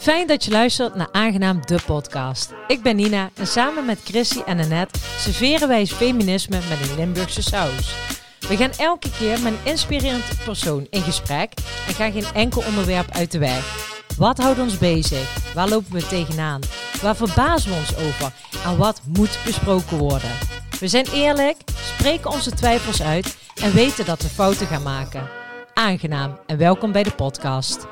Fijn dat je luistert naar Aangenaam de podcast. Ik ben Nina en samen met Chrissy en Annette serveren wij feminisme met een Limburgse saus. We gaan elke keer met een inspirerend persoon in gesprek en gaan geen enkel onderwerp uit de weg. Wat houdt ons bezig? Waar lopen we tegenaan? Waar verbazen we ons over? En wat moet besproken worden? We zijn eerlijk, spreken onze twijfels uit en weten dat we fouten gaan maken. Aangenaam en welkom bij de podcast.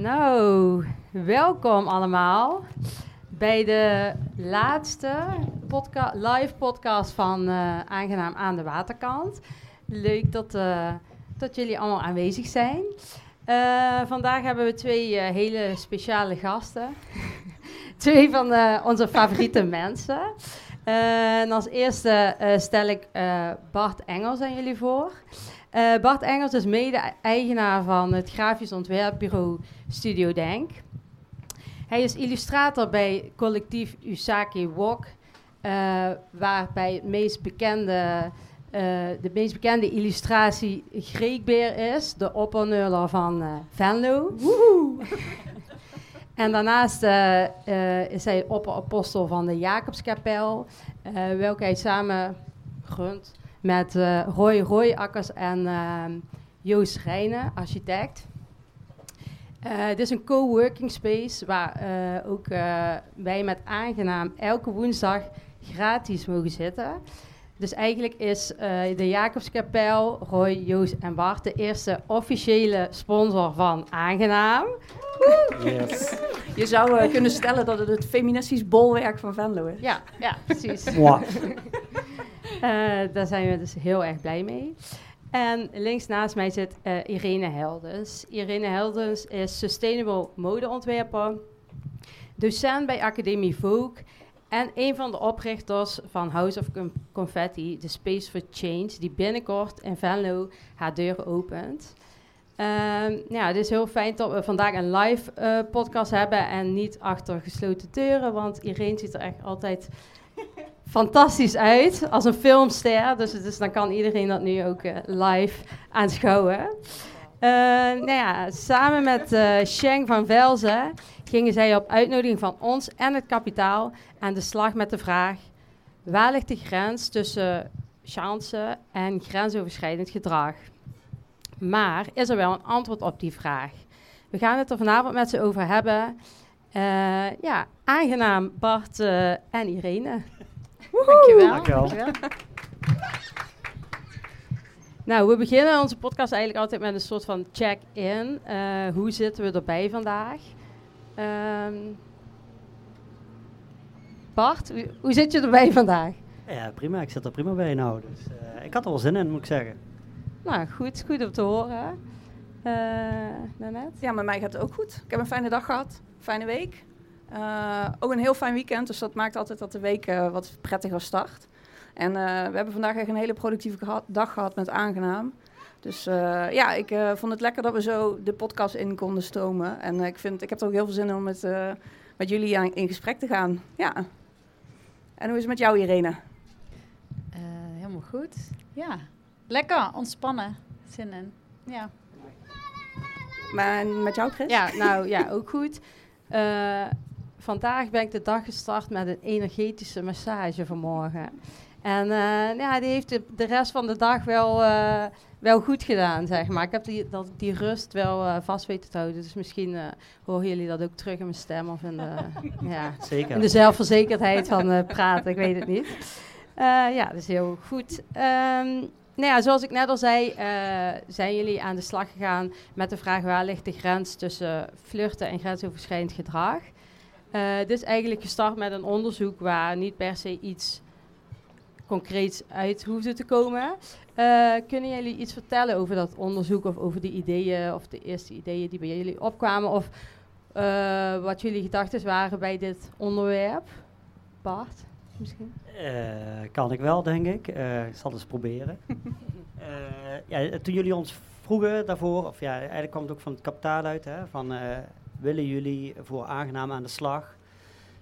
Nou, welkom allemaal bij de laatste podca live podcast van eh, Aangenaam aan de waterkant. Leuk dat, eh, dat jullie allemaal aanwezig zijn. Eh, vandaag hebben we twee hele speciale gasten. twee van onze favoriete mensen. en als eerste stel ik Bart Engels aan jullie voor. Uh, Bart Engels is mede-eigenaar van het grafisch ontwerpbureau Studio Denk. Hij is illustrator bij collectief Usaki Walk, uh, waarbij het meest bekende, uh, de meest bekende illustratie Greekbeer is, de oppernuller van Venlo. en daarnaast is hij opperapostel van de Jacobskapel, welke hij samen runt met uh, Roy Royakkers en uh, Joost Rijnen, architect. Uh, dit is een coworking space waar uh, ook wij met aangenaam elke woensdag gratis mogen zitten. Dus eigenlijk is de Jacobskapel, Roy, Joost en Bart de eerste officiële sponsor van Aangenaam. Yes. Je zou kunnen stellen dat het het feministisch bolwerk van Venlo is. Ja, ja precies. Daar zijn we dus heel erg blij mee. En links naast mij zit uh, Irene Heldens. Irene Heldens is Sustainable Modeontwerper, docent bij Academie Vogue en een van de oprichters van House of Confetti, de Space for Change, die binnenkort in Venlo haar deuren opent. Um, ja, het is heel fijn dat we vandaag een live uh, podcast hebben en niet achter gesloten deuren, want Irene ziet er echt altijd fantastisch uit als een filmster. Dus, dan kan iedereen dat nu ook uh, live aanschouwen. Uh, nou ja, samen met uh, Sheng van Velzen gingen zij op uitnodiging van ons en het kapitaal aan de slag met de vraag: waar ligt de grens tussen chance en grensoverschrijdend gedrag? Maar is er wel een antwoord op die vraag? We gaan het er vanavond met ze over hebben. Ja, aangenaam Bart en Irene. Dankjewel. Dankjewel. Dankjewel. Nou, we beginnen onze podcast eigenlijk altijd met een soort van check-in. Uh, hoe zitten we erbij vandaag? Um, Bart, hoe, hoe, zit je erbij vandaag? Ja, prima. Ik zit er prima bij nou. Dus, uh, ik had er wel zin in, moet ik zeggen. Nou, goed. Goed om te horen. Uh, Ja, met mij gaat het ook goed. Ik heb een fijne dag gehad. Fijne week. Uh, ook een heel fijn weekend, dus dat maakt altijd dat de week uh, wat prettiger start. En uh, we hebben vandaag echt een hele productieve geha dag gehad met aangenaam. Dus ja, ik vond het lekker dat we zo de podcast in konden stromen. En ik, vind, ik heb er ook heel veel zin in om met, met jullie aan, in gesprek te gaan. Ja. En hoe is het met jou, Irene? helemaal goed. Ja, lekker, ontspannen, zin in. Ja. Maar met jou, Chris? Ja, nou ja, ook goed. Uh, vandaag ben ik de dag gestart met een energetische massage vanmorgen. En uh, ja, die heeft de, de, rest van de dag wel, uh, wel goed gedaan, zeg maar. Ik heb die, dat, die rust wel uh, vast weten te houden. Dus misschien horen jullie dat ook terug in mijn stem of in de, ja, Zeker. In de zelfverzekerdheid van praten, ik weet het niet. ja, dat is heel goed. Um, nou ja, zoals ik net al zei, zijn jullie aan de slag gegaan met de vraag waar ligt de grens tussen flirten en grensoverschrijdend gedrag. Is eigenlijk gestart met een onderzoek waar niet per se iets concreets uit hoefde te komen. Uh, kunnen jullie iets vertellen over dat onderzoek of over de ideeën of de eerste ideeën die bij jullie opkwamen? Of wat jullie gedachten waren bij dit onderwerp? Bart, misschien? kan ik wel, denk ik. ik zal eens proberen. ja, toen jullie ons vroegen daarvoor, of ja, eigenlijk kwam het ook van het kapitaal uit, hè, van willen jullie voor aangenaam aan de slag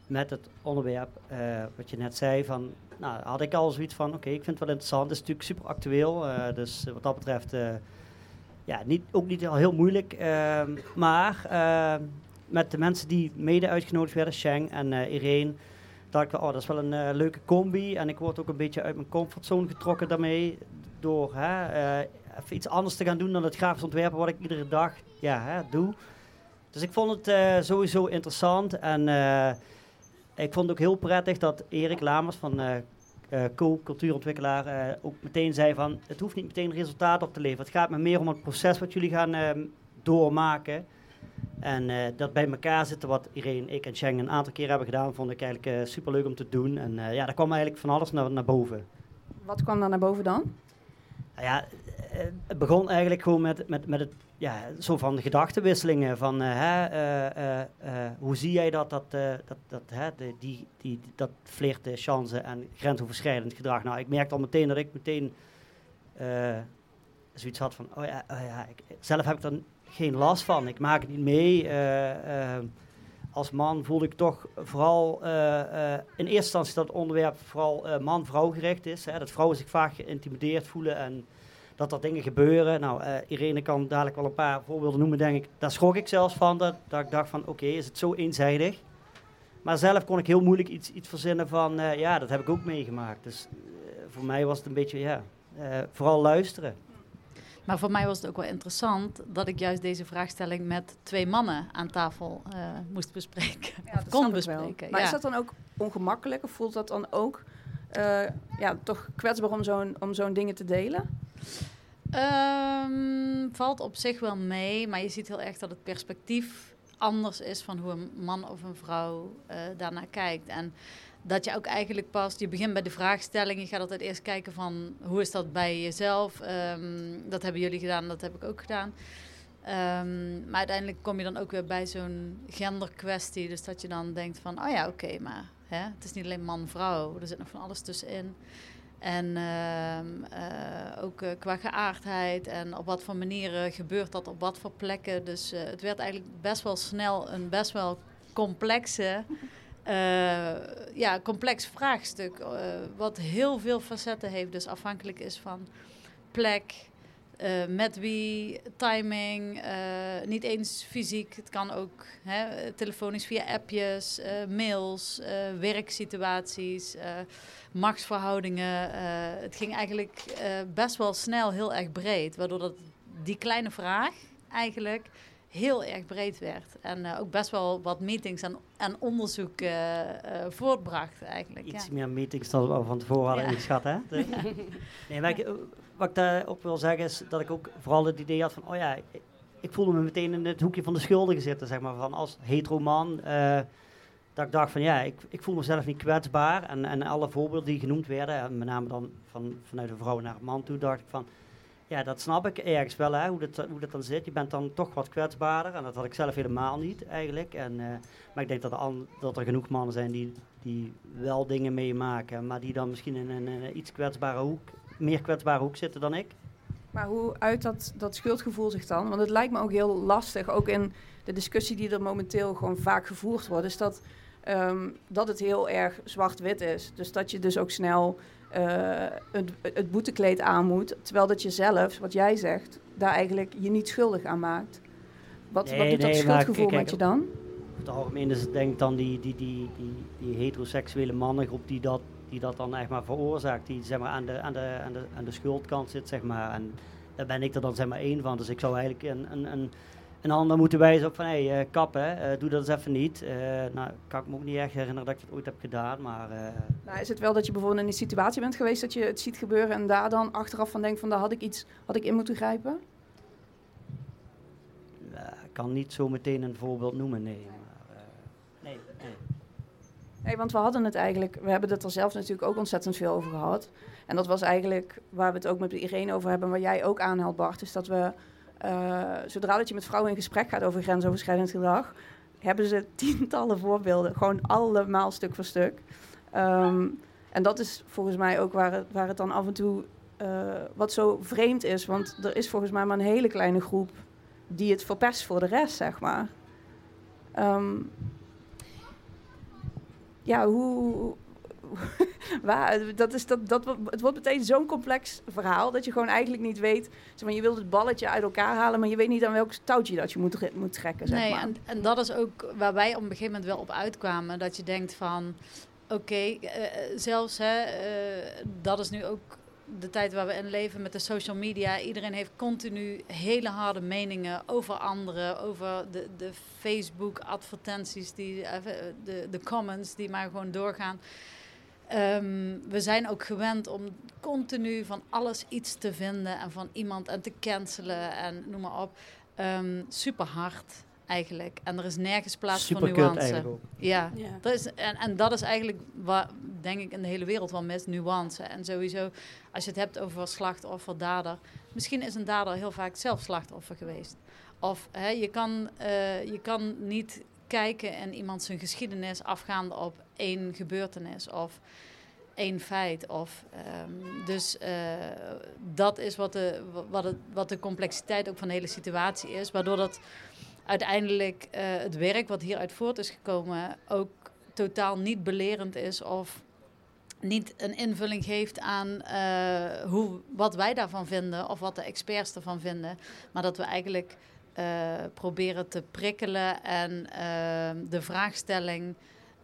met het onderwerp wat je net zei van, nou had ik al zoiets van, oké, okay, ik vind het wel interessant, het is natuurlijk super actueel, uh, dus wat dat betreft uh, ja, niet, ook niet al heel moeilijk. ehm, maar ehm, met de mensen die mede uitgenodigd werden, Sheng en eh Irene, dacht ik, oh, dat is wel een eh, leuke combi. En ik word ook een beetje uit mijn comfortzone getrokken daarmee. Door hè, eh, even iets anders te gaan doen dan het grafisch ontwerpen wat ik iedere dag ja, hè, doe. Dus ik vond het eh, sowieso interessant. En ik vond het ook heel prettig dat Erik Lamers van co-cultuurontwikkelaar eh, ook meteen zei van... het hoeft niet meteen resultaat op te leveren. Het gaat me meer om het proces wat jullie gaan doormaken. En eh, dat bij elkaar zitten wat Irene, ik en Cheng een aantal keer hebben gedaan... vond ik eigenlijk uh, superleuk om te doen. En eh, ja, daar kwam eigenlijk van alles naar, naar boven. Wat kwam daar naar boven dan? Nou ja, eh, het begon eigenlijk gewoon met, met, met het, ja, zo van gedachtenwisselingen. Van, eh, hè, eh, eh, eh, hoe zie jij dat, dat, eh, dat, dat, hè, die, die, dat flirten, chansen en grensoverschrijdend gedrag? Nou, ik merkte al meteen dat ik meteen eh, zoiets had van, oh ja, oh ja ik, zelf heb ik er geen last van. Ik maak het niet mee. Eh, eh, als man voelde ik toch vooral eh, in eerste instantie dat het onderwerp vooral man-vrouw gericht is. Hè, dat vrouwen zich vaak geïntimideerd voelen en dat er dingen gebeuren. Nou, Irene kan dadelijk wel een paar voorbeelden noemen, denk ik. Daar schrok ik zelfs van, dat, dat ik dacht van, oké, is het zo eenzijdig? Maar zelf kon ik heel moeilijk iets, iets verzinnen van, ja, dat heb ik ook meegemaakt. Dus voor mij was het een beetje, ja, vooral luisteren. Maar voor mij was het ook wel interessant dat ik juist deze vraagstelling met twee mannen aan tafel eh, moest bespreken. Ja, of kon bespreken. Maar ja. is dat dan ook ongemakkelijk? Of voelt dat dan ook eh, ja, toch kwetsbaar om zo'n, om zo'n dingen te delen? Ehm, valt op zich wel mee, maar je ziet heel erg dat het perspectief anders is van hoe een man of een vrouw eh daarnaar kijkt. En dat je ook eigenlijk pas, je begint bij de vraagstelling, je gaat altijd eerst kijken van hoe is dat bij jezelf. Ehm, dat hebben jullie gedaan, dat heb ik ook gedaan. Ehm, maar uiteindelijk kom je dan ook weer bij zo'n genderkwestie. Dus dat je dan denkt van, oh ja, oké, maar hè, het is niet alleen man-vrouw. Er zit nog van alles tussenin. En ehm, eh, ook eh, qua geaardheid en op wat voor manieren gebeurt dat op wat voor plekken. Dus eh, het werd eigenlijk best wel snel een best wel complexe, eh, ja, complex vraagstuk. eh, wat heel veel facetten heeft. Dus afhankelijk is van plek, eh, met wie, timing, niet eens fysiek. Het kan ook hè, telefonisch via appjes, mails, werksituaties, machtsverhoudingen. Het ging eigenlijk best wel snel heel erg breed, waardoor dat die kleine vraag eigenlijk heel erg breed werd. En eh, ook best wel wat meetings en, en onderzoek eh, voortbracht eigenlijk. Iets ja. meer meetings dan we van tevoren hadden Ja. ingeschat, hè? Nee, maar ik, wat ik daarop wil zeggen is dat ik ook vooral het idee had van, oh ja, ik, ik voelde me meteen in het hoekje van de schuldigen zitten, zeg maar, van als hetero man. eh, dat ik dacht van, ja, ik, ik voel mezelf niet kwetsbaar. En, en alle voorbeelden die genoemd werden, en met name dan van, vanuit een vrouw naar een man toe, dacht ik van, ja, dat snap ik ergens wel, hè, hoe, dat, hoe dat dan zit. Je bent dan toch wat kwetsbaarder. En dat had ik zelf helemaal niet, eigenlijk. En, eh, maar ik denk dat er, dat er genoeg mannen zijn die, die wel dingen meemaken, maar die dan misschien in een, iets kwetsbare hoek, meer kwetsbare hoek zitten dan ik. Maar hoe uit dat, dat schuldgevoel zich dan? Want het lijkt me ook heel lastig, ook in de discussie die er momenteel gewoon vaak gevoerd wordt, is dat, ehm, dat het heel erg zwart-wit is. Dus dat je dus ook snel het, het boetekleed aan moet, terwijl dat je zelf, wat jij zegt, daar eigenlijk je niet schuldig aan maakt. Wat, wat doet dat nee, schuldgevoel kijk, met je dan? Over het algemeen is het denk ik dan die, die, die, die, die heteroseksuele mannengroep die dat, die dat dan echt maar veroorzaakt. Die zeg maar aan de, aan de, aan de, aan de schuldkant zit, zeg maar. En daar ben ik er dan zeg maar één van. Dus ik zou eigenlijk een, een, een, een ander moeten wijzen op van, hé, hey, eh, kap hè, eh, doe dat eens even niet. Eh, nou, kan ik me ook niet echt herinneren dat ik dat ooit heb gedaan, maar... Nou, is het wel dat je bijvoorbeeld in een situatie bent geweest dat je het ziet gebeuren en daar dan achteraf van denkt van daar had ik iets, had ik in moeten grijpen? ik kan niet zo meteen een voorbeeld noemen, nee. Maar, nee, nee. Nee, want we hadden het eigenlijk, we hebben het er zelf natuurlijk ook ontzettend veel over gehad. En dat was eigenlijk waar we het ook met Irene over hebben, waar jij ook aanhaalt, Bart, is dat we, eh, zodra dat je met vrouwen in gesprek gaat over grensoverschrijdend gedrag, hebben ze tientallen voorbeelden, gewoon allemaal stuk voor stuk. Ehm, en dat is volgens mij ook waar het, waar het dan af en toe eh, wat zo vreemd is, want er is volgens mij maar een hele kleine groep die het verpest voor de rest, zeg maar. Ehm, ja, hoe, waar, dat is, dat, dat, het wordt meteen zo'n complex verhaal dat je gewoon eigenlijk niet weet. Zeg maar, je wilt het balletje uit elkaar halen, maar je weet niet aan welk touwtje dat je moet, moet trekken. Zeg nee, maar. en, en dat is ook waar wij op een gegeven moment wel op uitkwamen. Dat je denkt van, oké, eh, zelfs hè, eh, dat is nu ook de tijd waar we in leven met de social media. Iedereen heeft continu hele harde meningen over anderen, over de, de Facebook-advertenties, die, eh, de, de comments die maar gewoon doorgaan. Ehm, we zijn ook gewend om continu van alles iets te vinden en van iemand en te cancelen en noem maar op. Ehm, super hard eigenlijk. En er is nergens plaats Super voor nuance. eigenlijk ook. Ja, Ja. dat is, en, en dat is eigenlijk wat, denk ik, in de hele wereld wel mis, nuance. En sowieso, als je het hebt over slachtoffer, dader. Misschien is een dader heel vaak zelf slachtoffer geweest. Of hè, je, kan, eh, je kan niet kijken in iemand zijn geschiedenis afgaande op één gebeurtenis of één feit. Of, ehm, dus eh, dat is wat de, wat, het, wat de complexiteit ook van de hele situatie is. Waardoor dat uiteindelijk eh, het werk wat hieruit voort is gekomen ook totaal niet belerend is of niet een invulling geeft aan eh, hoe, wat wij daarvan vinden of wat de experts ervan vinden. Maar dat we eigenlijk proberen te prikkelen en eh, de vraagstelling,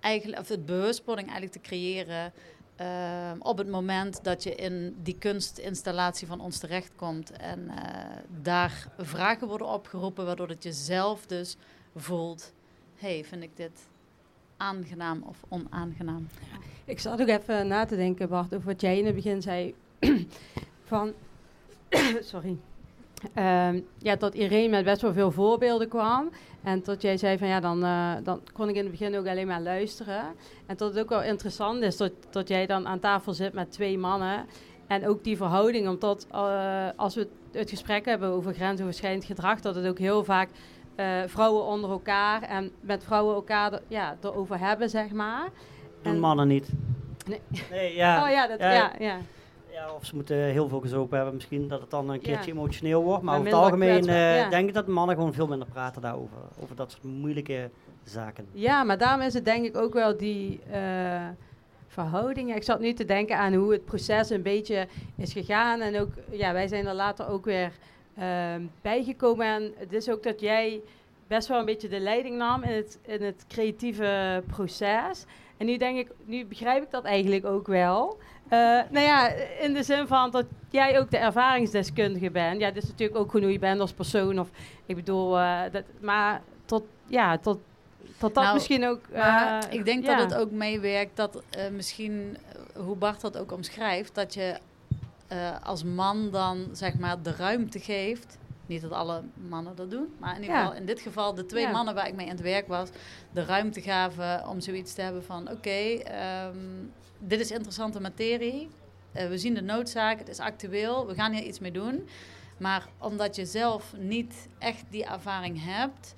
eigenlijk, of het bewustwording eigenlijk te creëren. eh, op het moment dat je in die kunstinstallatie van ons terechtkomt en eh, daar vragen worden opgeroepen, waardoor dat je zelf dus voelt: hey, vind ik dit aangenaam of onaangenaam? Ik zat ook even na te denken, Bart, over wat jij in het begin zei. van, sorry. Ehm, ja, dat Irene met best wel veel voorbeelden kwam. En tot jij zei van ja, dan, eh, dan kon ik in het begin ook alleen maar luisteren. En dat het ook wel interessant is dat, dat jij dan aan tafel zit met twee mannen. En ook die verhouding, omdat eh, als we het gesprek hebben over grensoverschrijdend gedrag, dat het ook heel vaak eh, vrouwen onder elkaar en met vrouwen elkaar er- ja, erover hebben, zeg maar. En- mannen niet. Nee. Nee, ja. oh ja, dat, ja, ja, ja. Ja, of ze moeten heel veel gezopen hebben misschien, dat het dan een keertje Ja. emotioneel wordt. Maar Maar over het algemeen eh, ja. denk ik dat mannen gewoon veel minder praten daarover. Over dat soort moeilijke zaken. Ja, maar daarom is het denk ik ook wel die eh, verhoudingen. Ik zat nu te denken aan hoe het proces een beetje is gegaan. En ook, ja, wij zijn er later ook weer ehm, bijgekomen. En het is ook dat jij best wel een beetje de leiding nam in het, in het creatieve proces. En nu denk ik, nu begrijp ik dat eigenlijk ook wel. Eh, nou ja, in de zin van dat jij ook de ervaringsdeskundige bent. Ja, dit is natuurlijk ook gewoon hoe je bent als persoon. Of ik bedoel, eh, dat, maar tot, ja, tot, tot dat Nou, misschien ook. Maar eh, ik denk ja. dat het ook meewerkt dat misschien, hoe Bart dat ook omschrijft, dat je als man dan zeg maar de ruimte geeft. Niet dat alle mannen dat doen, maar in ieder Ja. geval in dit geval de twee Ja. mannen waar ik mee aan het werk was, de ruimte gaven om zoiets te hebben van oké, ehm, dit is interessante materie. Eh, we zien de noodzaak, het is actueel, we gaan hier iets mee doen. Maar omdat je zelf niet echt die ervaring hebt,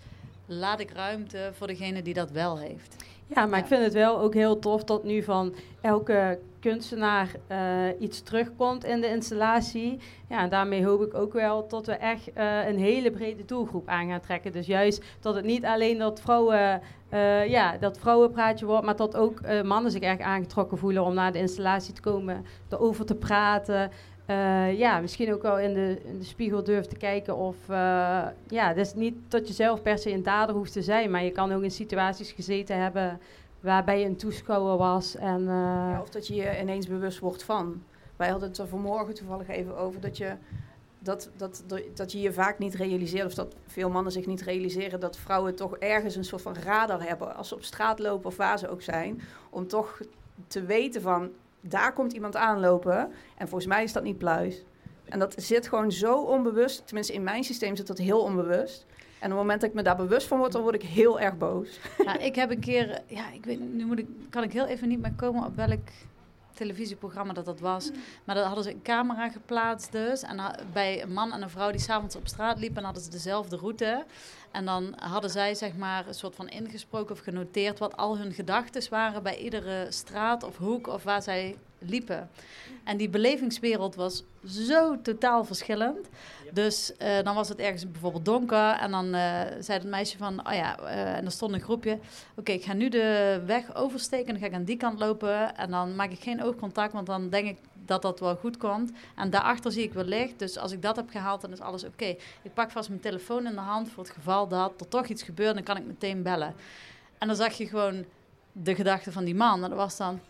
laat ik ruimte voor degene die dat wel heeft. Ja, maar Ja. ik vind het wel ook heel tof dat nu van elke kunstenaar eh, iets terugkomt in de installatie. Ja, en daarmee hoop ik ook wel dat we echt eh, een hele brede doelgroep aan gaan trekken. Dus juist dat het niet alleen dat vrouwen, eh, ja, dat vrouwenpraatje wordt, maar dat ook mannen zich erg aangetrokken voelen om naar de installatie te komen, erover te praten. Eh, ja, misschien ook wel in de, in de spiegel durven te kijken of... eh, ja, is niet dat je zelf per se een dader hoeft te zijn... maar je kan ook in situaties gezeten hebben... waarbij je een toeschouwer was en... eh, Ja, of dat je je ineens bewust wordt van. Wij hadden het er vanmorgen toevallig even over dat je, dat, dat, dat je je vaak niet realiseert, of dat veel mannen zich niet realiseren, dat vrouwen toch ergens een soort van radar hebben als ze op straat lopen of waar ze ook zijn, om toch te weten van daar komt iemand aanlopen en volgens mij is dat niet pluis. En dat zit gewoon zo onbewust, tenminste in mijn systeem zit dat heel onbewust. En op het moment dat ik me daar bewust van word, dan word ik heel erg boos. Ja, ik heb een keer, ja, ik weet, nu moet ik, kan ik heel even niet meer komen op welk televisieprogramma dat dat was. Maar daar hadden ze een camera geplaatst dus. En bij een man en een vrouw die s'avonds op straat liepen, en hadden ze dezelfde route. En dan hadden zij zeg maar een soort van ingesproken of genoteerd wat al hun gedachten waren bij iedere straat of hoek of waar zij liepen. En die belevingswereld was zo totaal verschillend. Dus eh, dan was het ergens bijvoorbeeld donker en dan uh, zei het meisje van, oh ja, uh, en er stond een groepje. Oké, ik ga nu de weg oversteken, dan ga ik aan die kant lopen en dan maak ik geen oogcontact, want dan denk ik dat dat wel goed komt. En daarachter zie ik wel licht, dus als ik dat heb gehaald, dan is alles oké. Ik pak vast mijn telefoon in de hand voor het geval dat er toch iets gebeurt, dan kan ik meteen bellen. En dan zag je gewoon de gedachte van die man en dat was dan...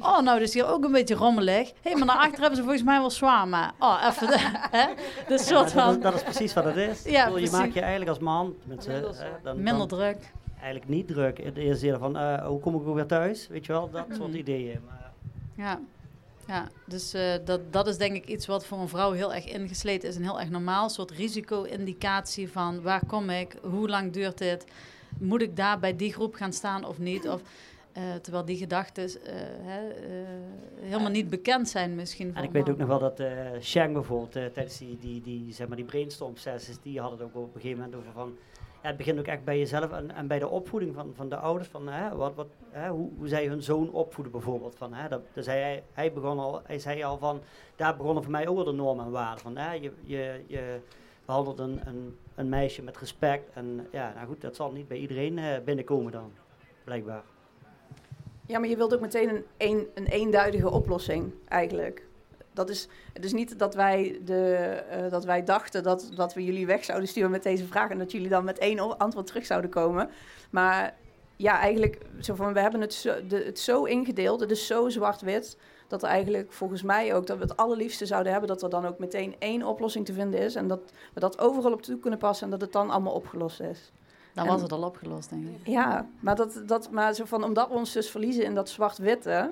Oh, nou, dus hier ook een beetje rommelig. Hé, hey, maar naar achter hebben ze volgens mij wel zwaar, maar... Oh, even... De, hè? De soort Ja, van... dat, is, dat is precies wat het is. Ja, bedoel, je maakt je eigenlijk als man met Minder hè, dan, Minder dan druk. eigenlijk niet druk. In de eerste zin van, eh, hoe kom ik ook weer thuis? Weet je wel, dat soort Mhm. ideeën. Maar, Ja, ja dus eh, dat, dat is denk ik iets wat voor een vrouw heel erg ingesleten is en heel erg normaal. Een soort risico-indicatie van waar kom ik, hoe lang duurt dit, moet ik daar bij die groep gaan staan of niet? Of, eh, terwijl die gedachten eh, helemaal niet bekend zijn misschien. en ik een weet ook nog wel dat Shang bijvoorbeeld, tijdens die, die, die, zeg maar die brainstorm sessies, die hadden het ook op een gegeven moment over van... Het begint ook echt bij jezelf en, en bij de opvoeding van, van de ouders. Van, hè, wat, wat, hè, hoe, hoe zij hun zoon opvoeden bijvoorbeeld. Van, hè, dat, zei hij, hij, begon al, hij zei al van, daar begonnen voor mij ook wel de normen en waarden. Van, hè, je, je, je behandelt een, een, een meisje met respect. En ja, nou goed, dat zal niet bij iedereen eh, binnenkomen dan, blijkbaar. Ja, maar je wilt ook meteen een, een, een eenduidige oplossing eigenlijk. Dat is, het is niet dat wij, de, eh, dat wij dachten dat, dat we jullie weg zouden sturen met deze vraag en dat jullie dan met één antwoord terug zouden komen. Maar ja, eigenlijk, zo van, we hebben het zo, de, het zo ingedeeld, het is zo zwart-wit, dat er eigenlijk volgens mij ook, dat we het allerliefste zouden hebben, dat er dan ook meteen één oplossing te vinden is en dat we dat overal op toe kunnen passen en dat het dan allemaal opgelost is. Dan En- was het al opgelost, denk ik. Ja, maar, dat, dat, maar zo van, omdat we ons dus verliezen in dat zwart-witte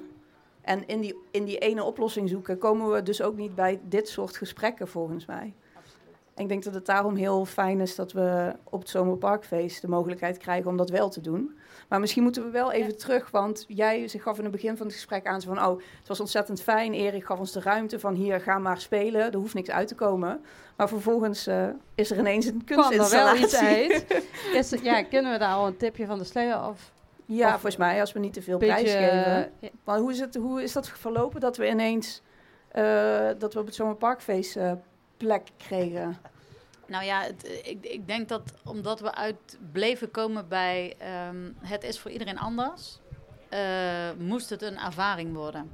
en in die, in die ene oplossing zoeken, komen we dus ook niet bij dit soort gesprekken volgens mij. En ik denk dat het daarom heel fijn is dat we op het Zomerparkfeest de mogelijkheid krijgen om dat wel te doen. Maar misschien moeten we wel even terug, want jij ze gaf in het begin van het gesprek aan van, oh, het was ontzettend fijn. Erik gaf ons de ruimte van hier, ga maar spelen, er hoeft niks uit te komen. Maar vervolgens eh, is er ineens een Kwam er wel kunstinstallatie. iets uit? Is, ja, kunnen we daar al een tipje van de sluier of Ja, Of volgens mij, als we niet te veel prijs beetje... geven. eh, Maar hoe is, het, hoe is dat verlopen dat we ineens eh, dat we op het Zomerparkfeest eh, plek kregen? Nou ja, het, ik, ik denk dat omdat we uit bleven komen bij ehm, het is voor iedereen anders, eh, moest het een ervaring worden.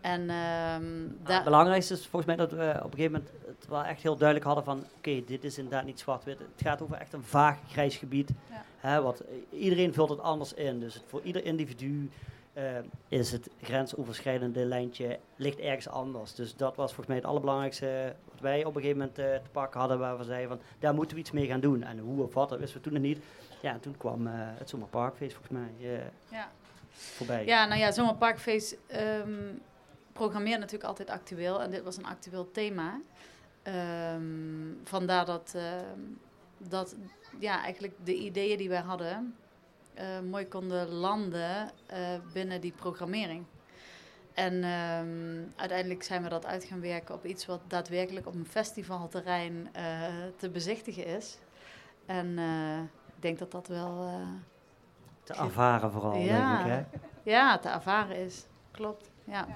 En ehm, het belangrijkste is volgens mij dat we op een gegeven moment het wel echt heel duidelijk hadden van... Oké, dit is inderdaad niet zwart-wit. Het gaat over echt een vaag grijs gebied. Ja. Hè, wat, iedereen vult het anders in. Dus het, voor ieder individu eh, is het grensoverschrijdende lijntje ligt ergens anders. Dus dat was volgens mij het allerbelangrijkste wat wij op een gegeven moment eh, te pakken hadden. Waar we zeiden van, daar moeten we iets mee gaan doen. En hoe of wat, dat wisten we toen nog niet. Ja, en toen kwam eh, het Zomerparkfeest volgens mij ja. voorbij. Ja, nou ja, Zomerparkfeest ehm programmeert natuurlijk altijd actueel. En dit was een actueel thema. Ehm, vandaar dat, ehm, dat ja, eigenlijk de ideeën die wij hadden... eh, mooi konden landen eh, binnen die programmering. En ehm, uiteindelijk zijn we dat uit gaan werken op iets wat daadwerkelijk op een festivalterrein eh, te bezichtigen is. En eh, ik denk dat dat wel eh, Te ervaren vooral, Ja. denk ik. Hè? ja, te ervaren is. Klopt, ja.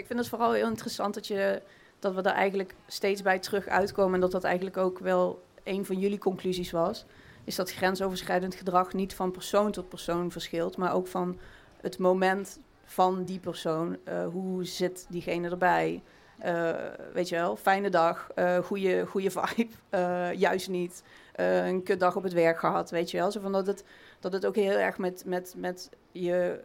Ik vind het vooral heel interessant dat, je, dat we daar eigenlijk steeds bij terug uitkomen. En dat dat eigenlijk ook wel een van jullie conclusies was. Is dat grensoverschrijdend gedrag niet van persoon tot persoon verschilt. Maar ook van het moment van die persoon. Eh, hoe zit diegene erbij? Eh, weet je wel, fijne dag, eh goede, goede vibe, juist niet. Een kutdag op het werk gehad, weet je wel. Zo van dat, het, dat het ook heel erg met, met, met je,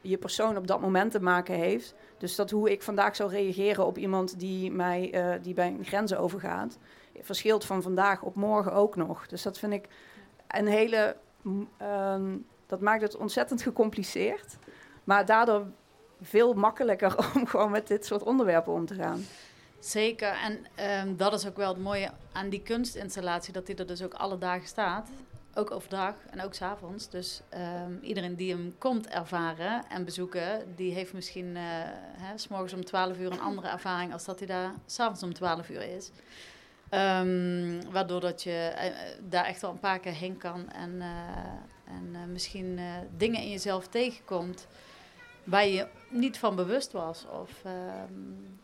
je persoon op dat moment te maken heeft. Dus dat hoe ik vandaag zou reageren op iemand die, mij, eh, die bij grenzen overgaat, verschilt van vandaag op morgen ook nog. Dus dat vind ik een hele. mm, ehm, dat maakt het ontzettend gecompliceerd. Maar daardoor veel makkelijker om gewoon met dit soort onderwerpen om te gaan. Zeker, en ehm, dat is ook wel het mooie aan die kunstinstallatie, dat die er dus ook alle dagen staat. Ook overdag en ook s'avonds. Dus ehm, iedereen die hem komt ervaren en bezoeken, die heeft misschien eh, hè, s morgens om 12 uur een andere ervaring als dat hij daar s'avonds om 12 uur is. Ehm, waardoor dat je eh, daar echt wel een paar keer heen kan en, eh, en eh, misschien eh, dingen in jezelf tegenkomt waar je niet van bewust was. Of, ehm,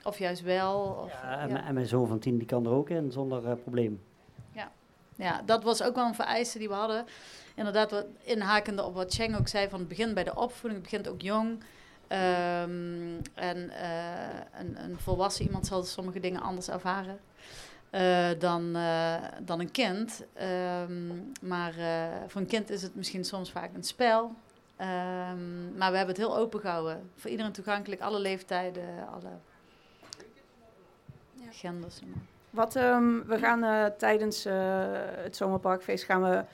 of juist wel. Of, Ja, en, ja. mijn- en mijn zoon van tien die kan er ook in zonder eh, probleem. Ja, dat was ook wel een vereiste die we hadden. Inderdaad, wat inhakende op wat Cheng ook zei, van het begint bij de opvoeding, het begint ook jong. Ehm, en eh, een, een volwassen iemand zal sommige dingen anders ervaren eh, dan, eh, dan een kind. Ehm, maar voor een kind is het misschien soms vaak een spel. Ehm, maar we hebben het heel open gehouden. Voor iedereen toegankelijk, alle leeftijden, alle genders. maar. Wat, ehm, we gaan eh, tijdens eh, het zomerparkfeest gaan we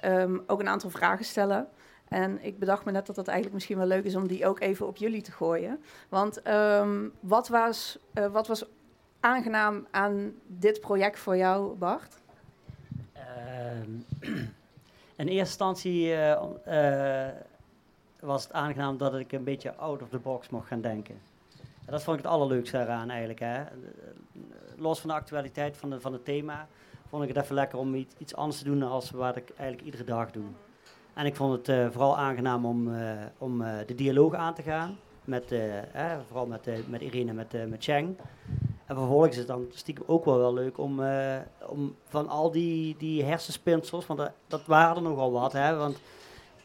ehm, ook een aantal vragen stellen. En ik bedacht me net dat het eigenlijk misschien wel leuk is om die ook even op jullie te gooien. Want ehm, wat, was, eh, wat was aangenaam aan dit project voor jou, Bart? In eerste instantie was het aangenaam dat ik een beetje out of the box mocht gaan denken. En dat vond ik het allerleukste eraan eigenlijk. Hè. Los van de actualiteit van, de, van het thema, vond ik het even lekker om iets, anders te doen dan wat ik eigenlijk iedere dag doe. En ik vond het eh, vooral aangenaam om, eh, om eh, de dialoog aan te gaan. Met, eh, vooral met, met Irene en met, met Cheng. En vervolgens is het dan stiekem ook wel, wel leuk om, om van al die, die hersenspinsels, want dat, dat waren er nogal wat, hè, want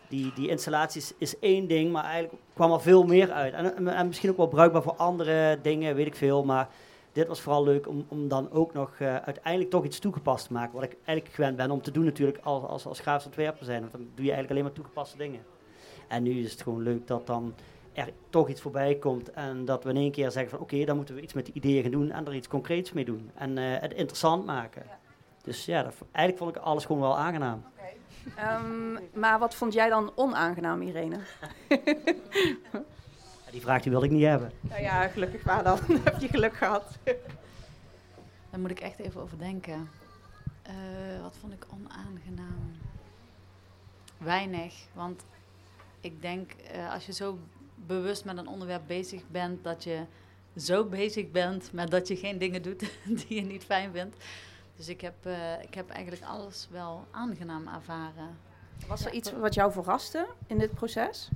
die, die installaties is één ding, maar eigenlijk kwam er veel meer uit. En, en, en misschien ook wel bruikbaar voor andere dingen, weet ik veel, maar dit was vooral leuk om, om dan ook nog eh, uiteindelijk toch iets toegepast te maken, wat ik eigenlijk gewend ben om te doen natuurlijk als, als, als grafisch ontwerper zijn, want dan doe je eigenlijk alleen maar toegepaste dingen. En nu is het gewoon leuk dat dan er toch iets voorbij komt en dat we in één keer zeggen van oké, dan moeten we iets met die ideeën gaan doen en er iets concreets mee doen. En eh, het interessant maken. Dus ja, dat, eigenlijk vond ik alles gewoon wel aangenaam. Ehm, maar wat vond jij dan onaangenaam, Irene? Die vraag die wilde ik niet hebben. Nou ja, gelukkig maar dan. heb je geluk gehad. Daar moet ik echt even over denken. Eh, wat vond ik onaangenaam? Weinig, want ik denk eh, als je zo bewust met een onderwerp bezig bent, dat je zo bezig bent met dat je geen dingen doet die je niet fijn vindt. Dus ik heb, eh, ik heb eigenlijk alles wel aangenaam ervaren. Was er iets wat jou verraste in dit proces?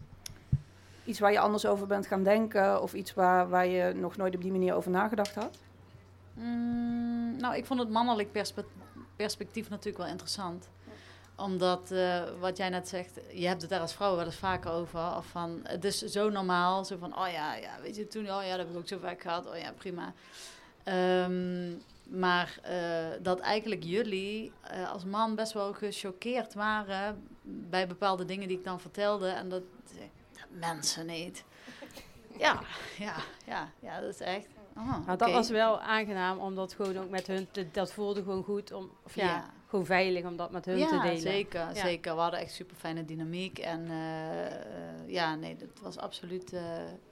Iets waar je anders over bent gaan denken of iets waar, waar je nog nooit op die manier over nagedacht had? Mm, nou, ik vond het mannelijk perspe- perspectief natuurlijk wel interessant. Omdat, eh, wat jij net zegt, je hebt het daar als vrouw wel eens vaker over. Of van, het is zo normaal, zo van, oh ja, ja weet je, toen, oh ja, dat heb ik ook zo vaak gehad, oh ja, prima. Ehm, maar eh, dat eigenlijk jullie eh, als man best wel gechoqueerd waren bij bepaalde dingen die ik dan vertelde. En dat, dat mensen niet. Ja, ja, ja, ja, dat is echt. Oh, Nou, dat was wel aangenaam, omdat gewoon ook met hun, te- dat voelde gewoon goed, om, of ja, Ja. gewoon veilig om dat met hun te delen. zeker, Ja. zeker. We hadden echt super fijne dynamiek. En eh, ja, nee, dat was absoluut eh,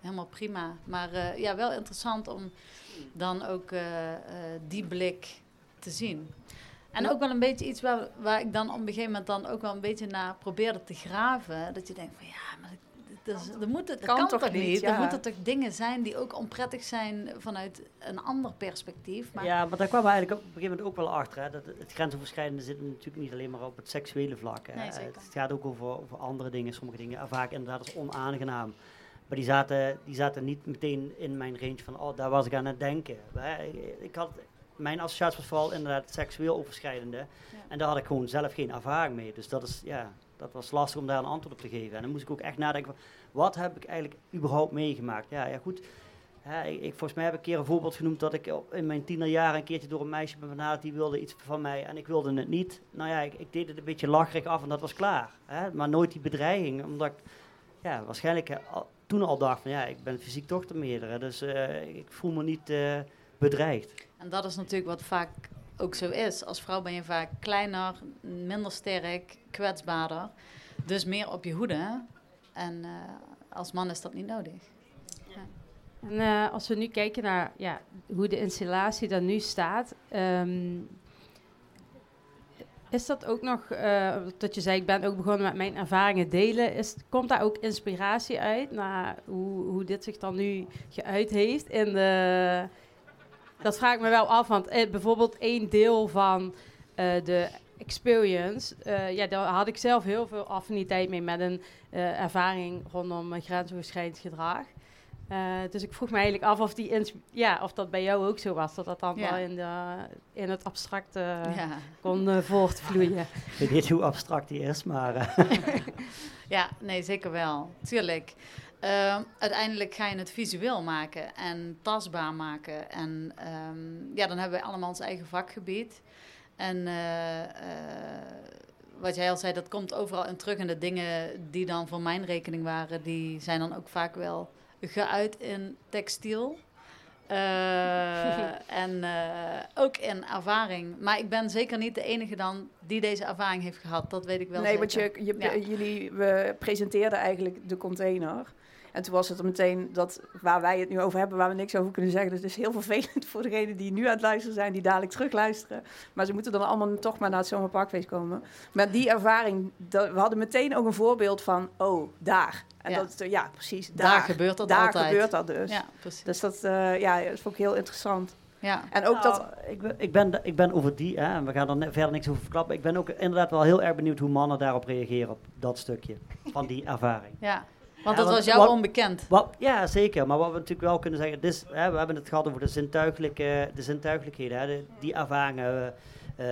helemaal prima. Maar eh, ja, wel interessant om dan ook die blik te zien. En ook wel een beetje iets waar, waar ik dan op een gegeven moment dan ook wel een beetje naar probeerde te graven. Dat je denkt van ja, maar moet, het, dat kan, toch niet? ja. Er moeten toch dingen zijn die ook onprettig zijn vanuit een ander perspectief. Maar Ja, maar daar kwam we eigenlijk op een gegeven moment ook wel achter. Hè, dat het grensoverschrijdende zit natuurlijk niet alleen maar op het seksuele vlak. Hè. Nee, zeker. Het gaat ook over, over andere dingen. Sommige dingen ervaar ik inderdaad als onaangenaam. Maar die zaten, die zaten niet meteen in mijn range van, oh, daar was ik aan het denken. Ik had, mijn associatie was vooral inderdaad seksueel overschrijdende. En daar had ik gewoon zelf geen ervaring mee. Dus dat, is, ja, dat was lastig om daar een antwoord op te geven. En dan moest ik ook echt nadenken, van, wat heb ik eigenlijk überhaupt meegemaakt? Ja, ja goed. Ik, volgens mij heb ik een keer een voorbeeld genoemd dat ik in mijn tienerjaren een keertje door een meisje ben benaderd die wilde iets van mij en ik wilde het niet. Nou ja, ik, ik deed het een beetje lacherig af en dat was klaar. Hè? Maar nooit die bedreiging, omdat ik ja, waarschijnlijk eh, al- toen al dacht van ja, ik ben fysiek toch de meerdere, dus eh, ik voel me niet eh, bedreigd. En dat is natuurlijk wat vaak ook zo is. Als vrouw ben je vaak kleiner, minder sterk, kwetsbaarder. Dus meer op je hoede. En eh, als man is dat niet nodig. En eh, als we nu kijken naar ja, hoe de installatie er nu staat, ehm, is dat ook nog, eh, dat je zei, ik ben ook begonnen met mijn ervaringen delen, is, komt daar ook inspiratie uit naar hoe, hoe dit zich dan nu geuit heeft? In de, dat vraag ik me wel af, want eh, bijvoorbeeld één deel van eh, de experience, eh, ja, daar had ik zelf heel veel affiniteit mee met een eh, ervaring rondom grensoverschrijdend gedrag. Uh, dus ik vroeg me eigenlijk af of, die ja, of dat bij jou ook zo was, dat dat dan ja. wel in, de, in het abstracte ja. kon voortvloeien. ik weet niet hoe abstract die is, maar... ja, nee, zeker wel. Tuurlijk. Uh, uiteindelijk ga je het visueel maken en tastbaar maken. En um, ja, dan hebben we allemaal ons eigen vakgebied. En uh, uh, wat jij al zei, dat komt overal in terug. En de dingen die dan voor mijn rekening waren, die zijn dan ook vaak wel geuit in textiel. Uh, en ook in ervaring. Maar ik ben zeker niet de enige dan die deze ervaring heeft gehad. Dat weet ik wel. Nee, want je, je, ja. jullie we presenteerden eigenlijk de container. En toen was het meteen dat waar wij het nu over hebben, waar we niks over kunnen zeggen. Dus het is heel vervelend voor degenen die nu aan het luisteren zijn, die dadelijk terugluisteren. Maar ze moeten dan allemaal toch maar naar het zomerparkfeest komen. Maar die ervaring, dat, we hadden meteen ook een voorbeeld van, oh, daar. En ja. dat, ja, precies. Daar, daar gebeurt dat daar altijd. gebeurt dat dus. Ja, precies. Dus dat, uh, ja, dat vond ik heel interessant. Ja. En ook dat... Nou, ik, ben, ik, ben, ik ben over die, hè, en we gaan er verder niks over verklappen. Ik ben ook inderdaad wel heel erg benieuwd hoe mannen daarop reageren, op dat stukje van die ervaring. Ja. Want dat was jou onbekend. Wat, ja, zeker. Maar wat we natuurlijk wel kunnen zeggen, is, hè, we hebben het gehad over de, zintuigelijke, de zintuigelijkheden. Hè, die ervaringen, uh,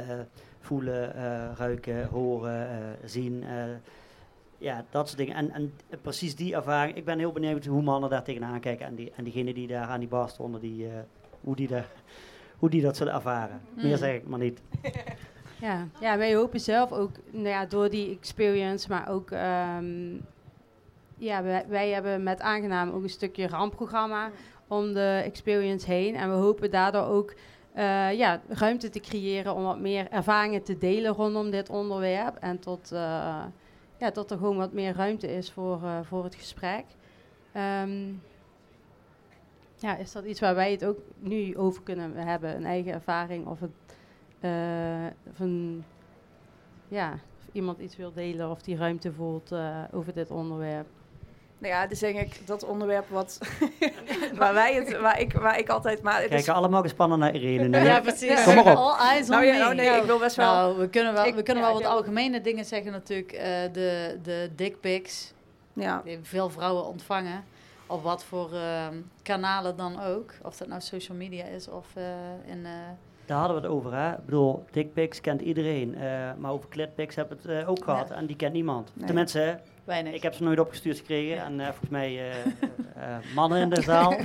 voelen, uh, ruiken, horen, uh, zien. ja, dat soort dingen. En, en precies die ervaring, ik ben heel benieuwd hoe mannen daar tegenaan kijken. En, die, en diegenen die daar aan die bar stonden, die, hoe, die daar, hoe die dat zullen ervaren. Meer mm. zeg ik maar niet. Ja, ja, wij hopen zelf ook nou ja, door die experience, maar ook um, ja, wij, hebben met Aangenaam ook een stukje rampprogramma om de experience heen. En we hopen daardoor ook uh, ja, ruimte te creëren om wat meer ervaringen te delen rondom dit onderwerp. En tot, uh, ja, tot er gewoon wat meer ruimte is voor, uh, voor het gesprek. Um, ja, is dat iets waar wij het ook nu over kunnen hebben? Een eigen ervaring of, het, of ja, of iemand iets wil delen of die ruimte voelt over dit onderwerp? Nou ja, dus denk ik dat onderwerp wat waar wij het, waar ik, waar ik altijd maar. Kijken is... allemaal gespannen naar Irene nu. ja, precies. Kom maar op. All eyes on nou, ja, nou, nee, ik wil best wel. Nou, we kunnen wel, ik, we kunnen ja, wel wat algemene dingen zeggen natuurlijk. Uh, de de dick pics. Ja. Die veel vrouwen ontvangen. Op wat voor uh, kanalen dan ook. Of dat nou social media is of uh, in. Uh, daar hadden we het over, hè? Ik bedoel, dickpics kent iedereen. maar over clitpics hebben we het ook gehad. En die kent niemand. Nee. Tenminste, Weinig. Ik heb ze nooit opgestuurd gekregen. En uh, volgens mij uh, uh, mannen in de zaal.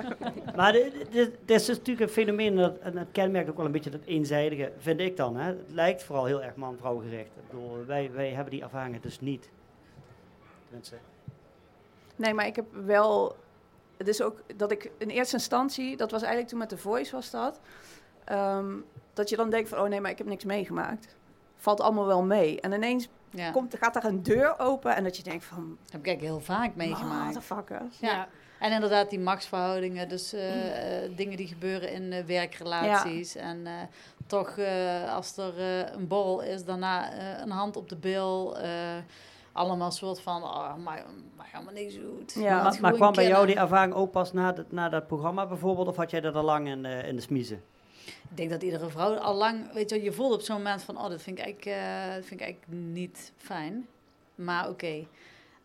maar dit is natuurlijk een fenomeen, dat, en het kenmerkt ook wel een beetje dat eenzijdige, vind ik dan. Hè. Het lijkt vooral heel erg man-vrouw gericht. Ik bedoel, wij, wij hebben die ervaringen dus niet. Tenminste. Nee, maar ik heb wel... Het is ook dat ik in eerste instantie, dat was eigenlijk toen met de Voice was dat... Um, dat je dan denkt van, oh nee, maar ik heb niks meegemaakt. Valt allemaal wel mee. En ineens ja. Komt, gaat er een deur open en dat je denkt van... Dat heb ik heel vaak meegemaakt. Motherfuckers. Ja. ja. En inderdaad die machtsverhoudingen, dus uh, dingen die gebeuren in uh, werkrelaties. Ja. En uh, toch, als er een borrel is, daarna een hand op de bil. allemaal soort van, oh, maar, maar helemaal niks goed. Ja. Maar, maar kwam bij jou die ervaring ook pas na, dat, na dat programma bijvoorbeeld? Of had jij dat al lang in, in de smiezen? Ik denk dat iedere vrouw al lang, weet je, je voelt op zo'n moment van, oh, dat vind ik eigenlijk, uh, vind ik eigenlijk niet fijn. Maar oké. Okay.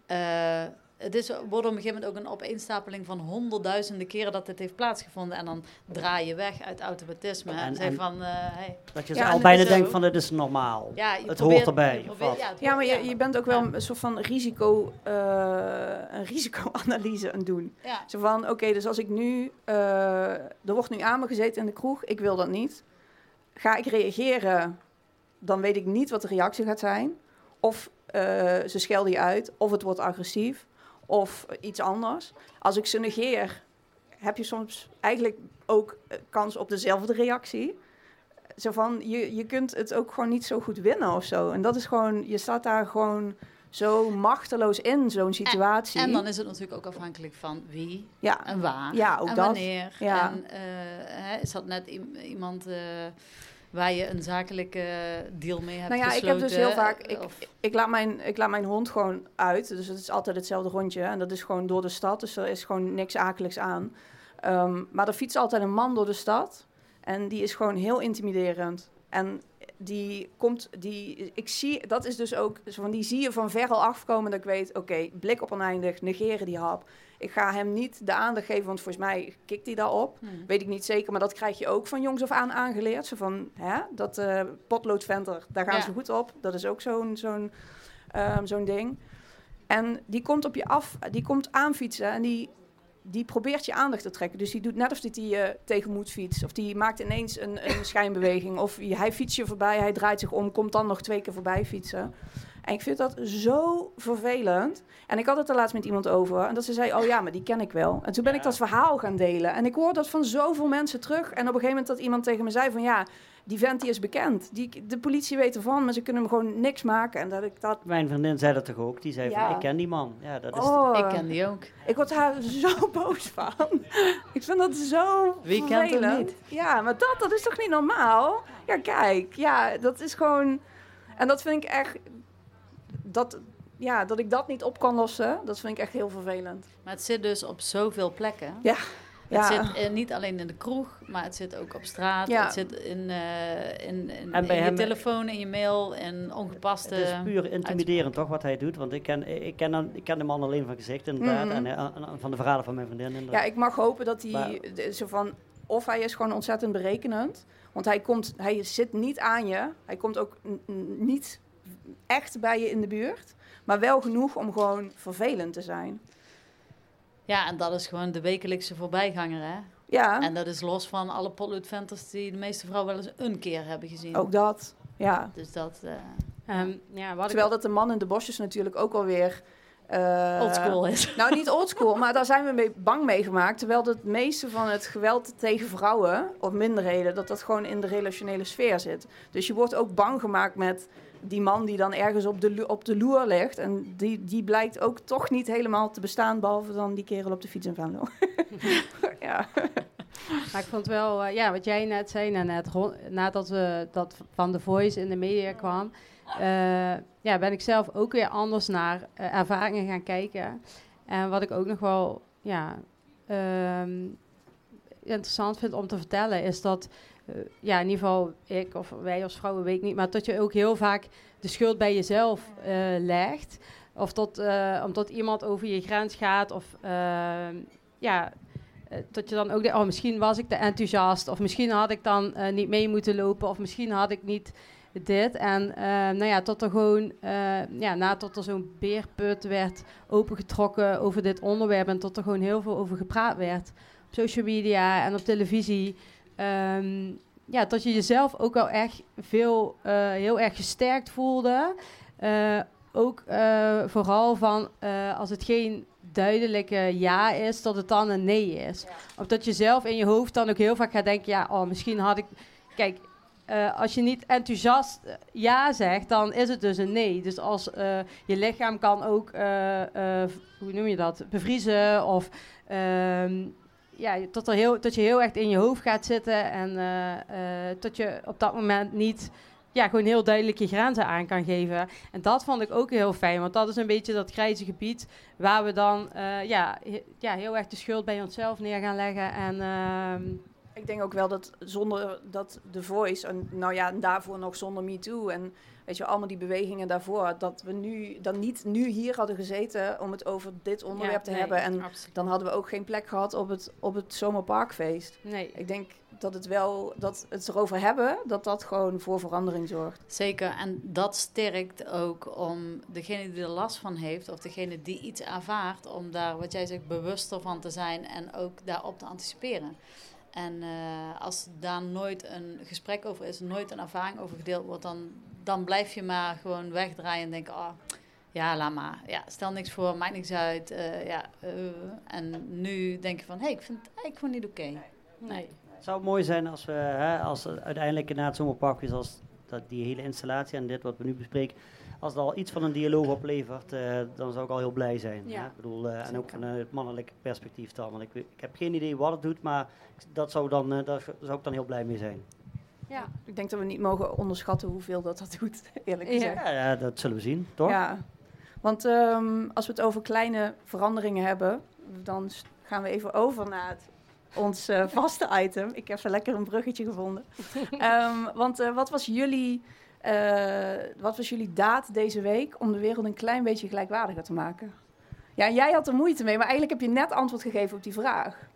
Eh, het is, wordt op een gegeven moment ook een opeenstapeling van honderdduizenden keren dat dit heeft plaatsgevonden. En dan draai je weg uit automatisme. En, en van, uh, hey. Dat je ja, al bijna denkt van dit is normaal. Ja, het probeert, hoort erbij. Probeert, ja, ja, maar je, je, bent ook wel een soort van risico, uh, een risicoanalyse aan het doen. Zo van, oké, dus als ik nu, uh, er wordt nu aan me gezeten in de kroeg, ik wil dat niet. Ga ik reageren, dan weet ik niet wat de reactie gaat zijn. Of ze schelden je uit, of het wordt agressief of iets anders. Als ik ze negeer, heb je soms eigenlijk ook eh, kans op dezelfde reactie. Zo van, je, je kunt het ook gewoon niet zo goed winnen of zo. En dat is gewoon, je staat daar gewoon zo machteloos in, zo'n situatie. En, en, dan is het natuurlijk ook afhankelijk van wie ja. en waar ja, ook en dat. wanneer. Ja. En uh, hè, is dat net iemand... Uh, waar je een zakelijke deal mee hebt Nou ja, ik heb dus heel vaak... Ik, ik, laat mijn, ik laat mijn hond gewoon uit. Dus het is altijd hetzelfde rondje. En dat is gewoon door de stad. Dus er is gewoon niks akeligs aan. Um, maar er fietst altijd een man door de stad. En die is gewoon heel intimiderend. En die komt, die, ik zie, dat is dus ook, van die zie je van ver al afkomen dat ik weet, oké, blik op oneindig, negeren die hap. Ik ga hem niet de aandacht geven, want volgens mij kikt hij daarop. Hmm. Weet ik niet zeker, maar dat krijg je ook van jongs af aan aangeleerd. Zo van, hè, dat eh potloodventer, daar gaan Ja. ze goed op. Dat is ook zo'n zo'n ehm, zo'n ding. En die komt op je af, die komt aanfietsen en die, die probeert je aandacht te trekken. Dus die doet net of dat hij je tegen moet fietsen. Of die maakt ineens een, een schijnbeweging. Of hij fietst je voorbij, hij draait zich om, komt dan nog twee keer voorbij fietsen. En ik vind dat zo vervelend. En ik had het er laatst met iemand over. En dat ze zei, oh ja, maar die ken ik wel. En toen ben Ja. ik dat verhaal gaan delen. En ik hoor dat van zoveel mensen terug. En op een gegeven moment dat iemand tegen me zei van... ja, die vent die is bekend. Die, de politie weet ervan, maar ze kunnen hem gewoon niks maken. En dat ik dat... Mijn vriendin zei dat toch ook? Die zei Ja. van, ik ken die man. Ja, dat is Oh, Ik ken die ook. ik word daar zo boos van. ik vind dat zo Wie kent hem vervelend. niet? Ja, maar dat, dat is toch niet normaal? Ja, kijk. Ja, dat is gewoon... En dat vind ik echt... Dat, ja, dat ik dat niet op kan lossen, dat vind ik echt heel vervelend. Maar het zit dus op zoveel plekken. Ja. Het Ja. zit eh, niet alleen in de kroeg, maar het zit ook op straat. Ja. Het zit in, eh, in, in, En bij in je hem- telefoon, in je mail, in ongepaste... Het is puur intimiderend toch wat hij doet. Want ik ken, ik ken, dan- ik ken de man alleen van gezicht inderdaad. Mhm. en, eh, en- en van de verhalen van mijn vriendin Ja, inderdaad. ik mag hopen dat hij Maar- zo van... Of hij is gewoon ontzettend berekenend. Want hij, komt, hij zit niet aan je. Hij komt ook niet echt bij je in de buurt. Maar wel genoeg om gewoon vervelend te zijn. Ja, en dat is gewoon de wekelijkse voorbijganger, hè? Ja, En dat is los van alle potloodventers die de meeste vrouwen wel eens een keer hebben gezien. ook dat. Ja. Dus dat... eh Ehm, ja, wat ik Terwijl dat de man in de bosjes natuurlijk ook alweer... eh oldschool is. Nou, niet oldschool, maar daar zijn we mee bang mee gemaakt. Terwijl het meeste van het geweld tegen vrouwen of minderheden, dat dat gewoon in de relationele sfeer zit. Dus je wordt ook bang gemaakt met die man die dan ergens op de, op de loer ligt. En die, die blijkt ook toch niet helemaal te bestaan, behalve dan die kerel op de fiets in Venlo. ja. Maar ik vond wel, eh, ja, wat jij net zei, net nadat we dat van The Voice in de media kwam, eh, ja, ben ik zelf ook weer anders naar eh, ervaringen gaan kijken. En wat ik ook nog wel, ja, ehm, interessant vind om te vertellen, is dat, ja, in ieder geval ik of wij als vrouwen, weet ik niet, maar dat je ook heel vaak de schuld bij jezelf eh, legt. Of dat, eh, omdat iemand over je grens gaat, of ehm, ja, eh, dat je dan ook denkt, oh, misschien was ik te enthousiast. Of misschien had ik dan eh, niet mee moeten lopen. Of misschien had ik niet dit. En eh, nou ja, tot er gewoon, eh, ja, nadat er zo'n beerput werd opengetrokken over dit onderwerp. En tot er gewoon heel veel over gepraat werd. Op social media en op televisie. Ehm, ja, dat je jezelf ook al echt veel, eh, heel erg gesterkt voelde. Eh, ook eh, vooral van als het geen duidelijke ja is, dat het dan een nee is. Of dat je zelf in je hoofd dan ook heel vaak gaat denken, ja, oh, misschien had ik... Kijk, als je niet enthousiast ja zegt, dan is het dus een nee. Dus als je lichaam kan ook, hoe noem je dat, bevriezen of... ehm, ja, tot, er heel, tot je heel echt in je hoofd gaat zitten en eh, tot je op dat moment niet ja, gewoon heel duidelijk je grenzen aan kan geven. En dat vond ik ook heel fijn, want dat is een beetje dat grijze gebied waar we dan eh, ja, ja, heel erg de schuld bij onszelf neer gaan leggen. En ehm, Ik denk ook wel dat zonder dat The Voice, en nou ja, en daarvoor nog zonder Me Too en weet je, allemaal die bewegingen daarvoor, dat we nu dan niet nu hier hadden gezeten om het over dit onderwerp Ja, te nee, hebben. En Absoluut. dan hadden we ook geen plek gehad op het, op het zomerparkfeest. nee, Ik denk dat het wel, dat het erover hebben, dat dat gewoon voor verandering zorgt. Zeker, en dat sterkt ook om degene die er last van heeft, of degene die iets ervaart, om daar, wat jij zegt, bewuster van te zijn en ook daarop te anticiperen. En eh, als daar nooit een gesprek over is, nooit een ervaring over gedeeld wordt, dan, dan blijf je maar gewoon wegdraaien en denken, oh, ja, laat maar. Ja, stel niks voor, maakt niks uit. eh, ja, eh, en nu denk je van, hé, hey, ik vind het eigenlijk gewoon niet oké. nee. Het zou mooi zijn als we hè, als uiteindelijk na het zomerpark is, als dat die hele installatie en dit wat we nu bespreken, als het al iets van een dialoog oplevert, eh, dan zou ik al heel blij zijn. Ja. hè. Ik bedoel, eh, en ook vanuit het mannelijke perspectief dan. Want ik, ik heb geen idee wat het doet, maar dat zou dan, eh, daar zou ik dan heel blij mee zijn. Ja. Ik denk dat we niet mogen onderschatten hoeveel dat dat doet, eerlijk gezegd. Ja, ja, dat zullen we zien, toch? Ja, want ehm, als we het over kleine veranderingen hebben, dan gaan we even over naar het ons eh, vaste item. Ik heb even lekker een bruggetje gevonden. Ehm, want eh, wat, was jullie, eh, wat was jullie daad deze week om de wereld een klein beetje gelijkwaardiger te maken? Ja, jij had er moeite mee, maar eigenlijk heb je net antwoord gegeven op die vraag.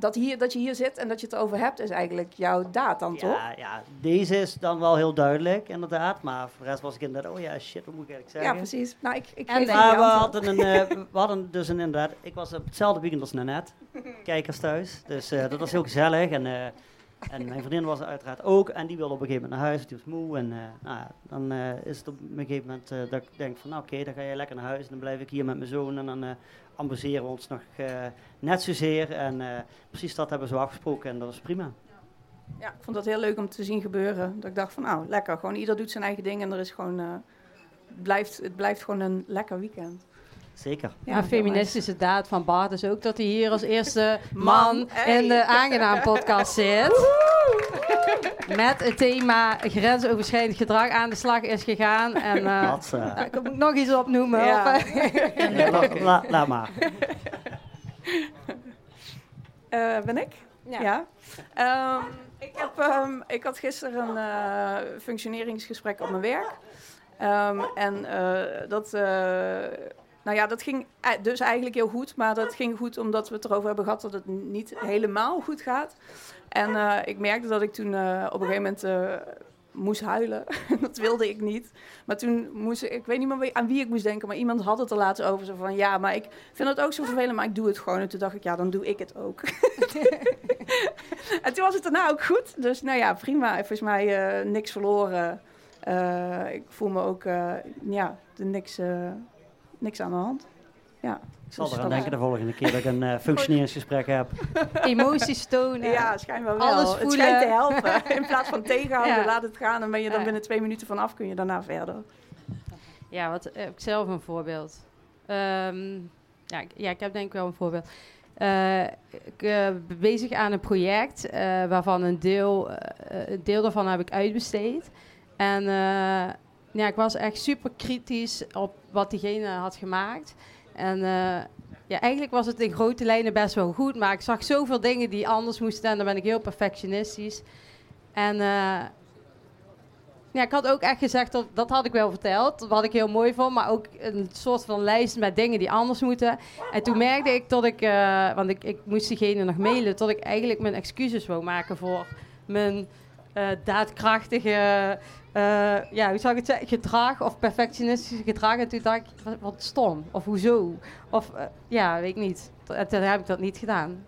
Dat, hier, dat je hier zit en dat je het erover hebt, is eigenlijk jouw daad dan, toch? Ja, ja, deze is dan wel heel duidelijk, inderdaad. Maar voor de rest was ik inderdaad, oh ja, shit, wat moet ik eigenlijk Ja, zeggen? precies. Nou, ik, ik En Maar we hadden, een, eh, we hadden dus een, inderdaad, ik was op hetzelfde weekend als Nanette, kijkers thuis. Dus eh, dat was heel gezellig. En, eh, en mijn vriendin was er uiteraard ook. En die wilde op een gegeven moment naar huis, die was moe. En eh, nou, dan eh, is het op een gegeven moment eh, dat ik denk van, nou oké, dan ga je lekker naar huis. En dan blijf ik hier met mijn zoon en dan ambaseren we ons nog net zozeer. En precies dat hebben we zo afgesproken en dat was prima. Ja, ik vond dat heel leuk om te zien gebeuren. Dat ik dacht van, nou, lekker. Gewoon ieder doet zijn eigen ding en er is gewoon... blijft, het blijft gewoon een lekker weekend. Zeker. Ja, feministische daad van Bart is ook dat hij hier als eerste Man, man hey. in de Aangenaam podcast zit. Met het thema grensoverschrijdend gedrag aan de slag is gegaan. En Dat, nou, ik moet nog iets opnoemen. Ja. Of, eh, ja, la- la- laat maar. Eh, ben ik? Ja. Ehm, ik, heb, ehm, ik had gisteren een eh, functioneringsgesprek op mijn werk. Ehm, en eh, dat, eh, nou ja, dat ging e- dus eigenlijk heel goed. Maar dat ging goed omdat we het erover hebben gehad dat het niet helemaal goed gaat. En eh, ik merkte dat ik toen eh, op een gegeven moment eh, moest huilen. dat wilde ik niet. Maar toen moest ik, ik weet niet meer aan wie ik moest denken, maar iemand had het er laatst over. Zo van, ja, maar ik vind het ook zo vervelend, maar ik doe het gewoon. En toen dacht ik, ja, dan doe ik het ook. en toen was het daarna ook goed. Dus nou ja, prima. Volgens mij eh, niks verloren. Eh, ik voel me ook, eh, ja, niks, eh, niks aan de hand. Ja. Ik zal eraan dat- denken de volgende keer dat ik een eh, functioneringsgesprek heb. emoties tonen. Ja, schijnbaar wel. Alles Het voelen. schijnt te helpen. In plaats van tegenhouden, Ja. laat het gaan. Dan ben je dan binnen twee minuten vanaf, kun je daarna verder. Ja, wat heb ik zelf een voorbeeld? Ehm, ja, ik- ja, ik heb denk ik wel een voorbeeld. Eh, ik eh, ben bezig aan een project eh, waarvan een deel, eh, een deel daarvan heb ik uitbesteed. En eh, ja, ik was echt super kritisch op wat diegene had gemaakt. En eh, ja, eigenlijk was het in grote lijnen best wel goed, maar ik zag zoveel dingen die anders moesten en dan ben ik heel perfectionistisch. En eh, ja, ik had ook echt gezegd, dat, dat had ik wel verteld, wat ik heel mooi vond, maar ook een soort van lijst met dingen die anders moeten. En toen merkte ik dat ik, eh, want ik, ik moest diegene nog mailen, dat ik eigenlijk mijn excuses wou maken voor mijn eh, daadkrachtige, eh, ja, hoe zou ik het zeggen, gedrag of perfectionistische gedrag. En toen dacht ik, wat, wat stom, of hoezo, of eh, ja, weet ik niet. En toen heb ik dat niet gedaan.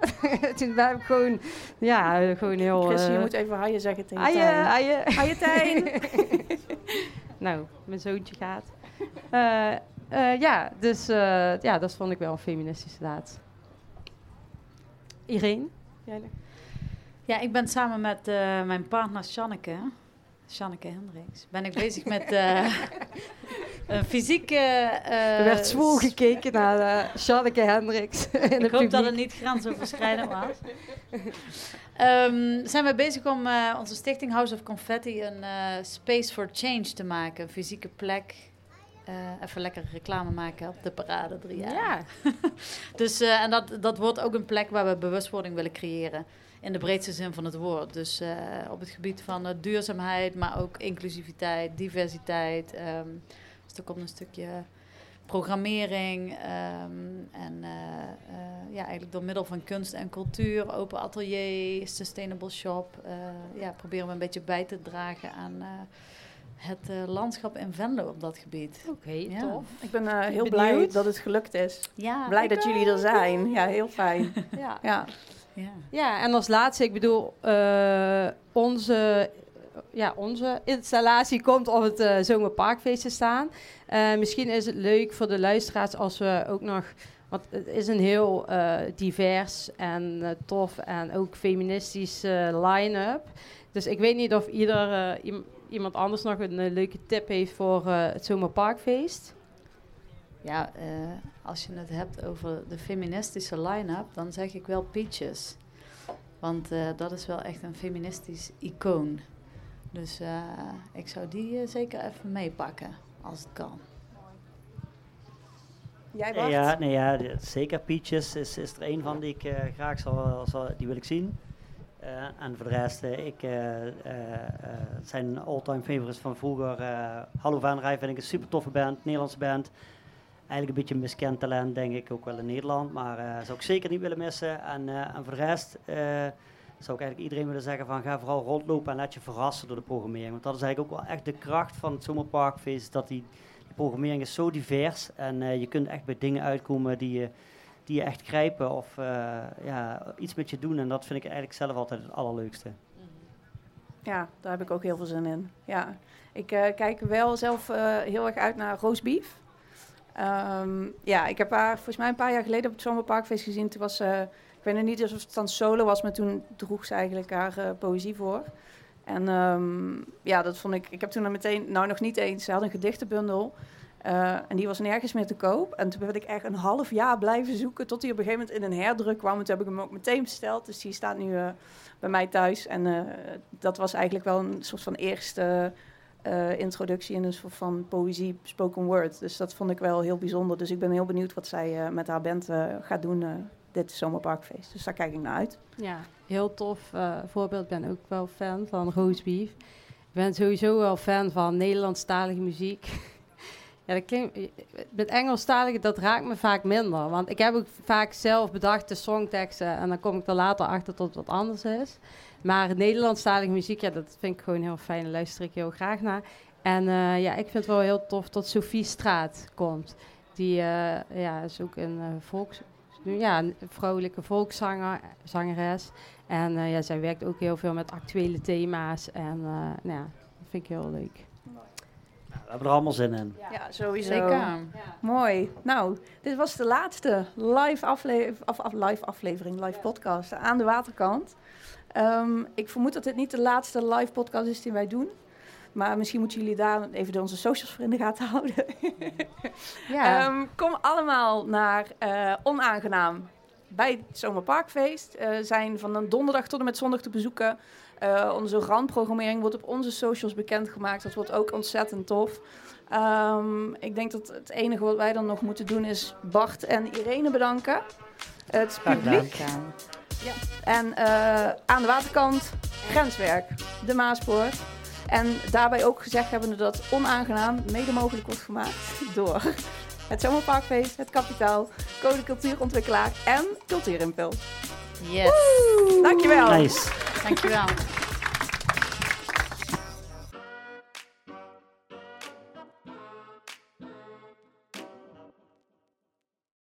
toen heb ik gewoon, ja, gewoon heel... Chris, je moet even haaien zeggen tegen Aje, Tijn. aje. Haaien, Tijn! nou, mijn zoontje gaat. Ja, dus ja, dat vond ik wel een feministische daad. Irene? Jij nog? Ja, ik ben samen met eh, mijn partner Shanneke, Shanneke Hendricks, ben ik bezig met eh, een fysieke... eh, er werd zwoel gekeken naar uh, Shanneke Hendricks in Ik het hoop dat het niet grensoverschrijdend was. Ehm, zijn we bezig om onze stichting House of Confetti een space for change te maken. Een fysieke plek. Even lekker reclame maken op de parade drie jaar. Ja, Dus, en dat, dat wordt ook een plek waar we bewustwording willen creëren. In de breedste zin van het woord. Dus eh, op het gebied van eh, duurzaamheid, maar ook inclusiviteit, diversiteit. ehm, dus er komt een stukje programmering. ehm, en eh, eh, ja, eigenlijk door middel van kunst en cultuur, open atelier, sustainable shop. eh, ja, proberen we een beetje bij te dragen aan eh, het eh, landschap in Venlo op dat gebied. oké, Ja. tof. Ik ben eh, heel Benieuwd. blij dat het gelukt is. Ja, Blij dat jullie er zijn. Ja, heel fijn. Ja. Ja. Ja. ja, en als laatste, ik bedoel, eh, onze, ja, onze installatie komt op het eh, Zomerparkfeest te staan. Eh, misschien is het leuk voor de luisteraars als we ook nog... Want het is een heel divers en tof en ook feministisch eh, line-up. Dus ik weet niet of ieder, iem- iemand anders nog een leuke tip heeft voor het Zomerparkfeest. Ja, eh, als je het hebt over de feministische line-up, dan zeg ik wel Peaches. Want eh, dat is wel echt een feministisch icoon. Dus eh, ik zou die eh, zeker even meepakken, als het kan. Jij Bart? Ja, nee, ja, zeker. Peaches is, is er een van die ik eh, graag zal, zal, die wil ik zien. Eh, en voor de rest, eh, ik, eh, eh, eh, het zijn all-time favorites van vroeger. eh Hallo Van Rij vind ik een super toffe band, Nederlandse band. Eigenlijk een beetje een miskend talent, denk ik, ook wel in Nederland. Maar eh zou ik zeker niet willen missen. En, en voor de rest eh, zou ik eigenlijk iedereen willen zeggen van ga vooral rondlopen en laat je verrassen door de programmering. Want dat is eigenlijk ook wel echt de kracht van het Zomerparkfeest. Dat die, programmering is zo divers en je kunt echt bij dingen uitkomen die je, die je echt grijpen of ja, iets met je doen. En dat vind ik eigenlijk zelf altijd het allerleukste. Ja, daar heb ik ook heel veel zin in. Ja, ik kijk wel zelf heel erg uit naar roastbeef. Ehm, ja, ik heb haar volgens mij een paar jaar geleden op het Zomerparkfeest gezien. Toen was ze, ik weet nog niet of het dan solo was, maar toen droeg ze eigenlijk haar eh, poëzie voor. En ehm, ja, dat vond ik, ik heb toen er meteen, nou nog niet eens, ze had een gedichtenbundel. eh, en die was nergens meer te koop. En toen ben ik echt een half jaar blijven zoeken. Tot hij op een gegeven moment in een herdruk kwam. En toen heb ik hem ook meteen besteld. Dus die staat nu eh, bij mij thuis. En eh, dat was eigenlijk wel een soort van eerste eh, introductie in een soort van poëzie, spoken word. Dus dat vond ik wel heel bijzonder. Dus ik ben heel benieuwd wat zij eh, met haar band eh, gaat doen dit zomerparkfeest. Dus daar kijk ik naar uit. Ja, heel tof voorbeeld. Ik ben ook wel fan van roastbeef. Ik ben sowieso wel fan van Nederlandstalige muziek. ja, dat klinkt, met Engelstalige, dat raakt me vaak minder. Want ik heb ook vaak zelf bedacht de songteksten en dan kom ik er later achter tot wat anders is. Maar Nederlandstalige muziek, ja, dat vind ik gewoon heel fijn. Daar luister ik heel graag naar. En eh, ja, ik vind het wel heel tof dat Sophie Straat komt. Die eh, ja, is ook een eh, volks ja, een vrouwelijke volkszanger, zangeres. En eh, ja, zij werkt ook heel veel met actuele thema's. En eh, nou ja, dat vind ik heel leuk. Ja, we hebben er allemaal zin in. Ja, sowieso. Zeker. Mooi. Nou, dit was de laatste live, afle af, af- live aflevering, live podcast aan de waterkant. Ehm, ik vermoed dat dit niet de laatste live podcast is die wij doen. Maar misschien moeten jullie daar even onze socials voor in de gaten houden. Ja. Ehm, kom allemaal naar eh, Onaangenaam bij het Zomerparkfeest. Eh zijn van een donderdag tot en met zondag te bezoeken. Eh, onze randprogrammering wordt op onze socials bekendgemaakt. Dat wordt ook ontzettend tof. Ehm, ik denk dat het enige wat wij dan nog moeten doen is Bart en Irene bedanken. Het gedaan. Publiek. En eh, aan de waterkant grenswerk, de Maaspoort. En daarbij ook gezegd hebben we dat onaangenaam mede mogelijk wordt gemaakt door het Zomerparkfeest, het Kapitaal, Code Cultuurontwikkelaar en Cultuurimpuls. Yes. Dankjewel. Nice. Dankjewel.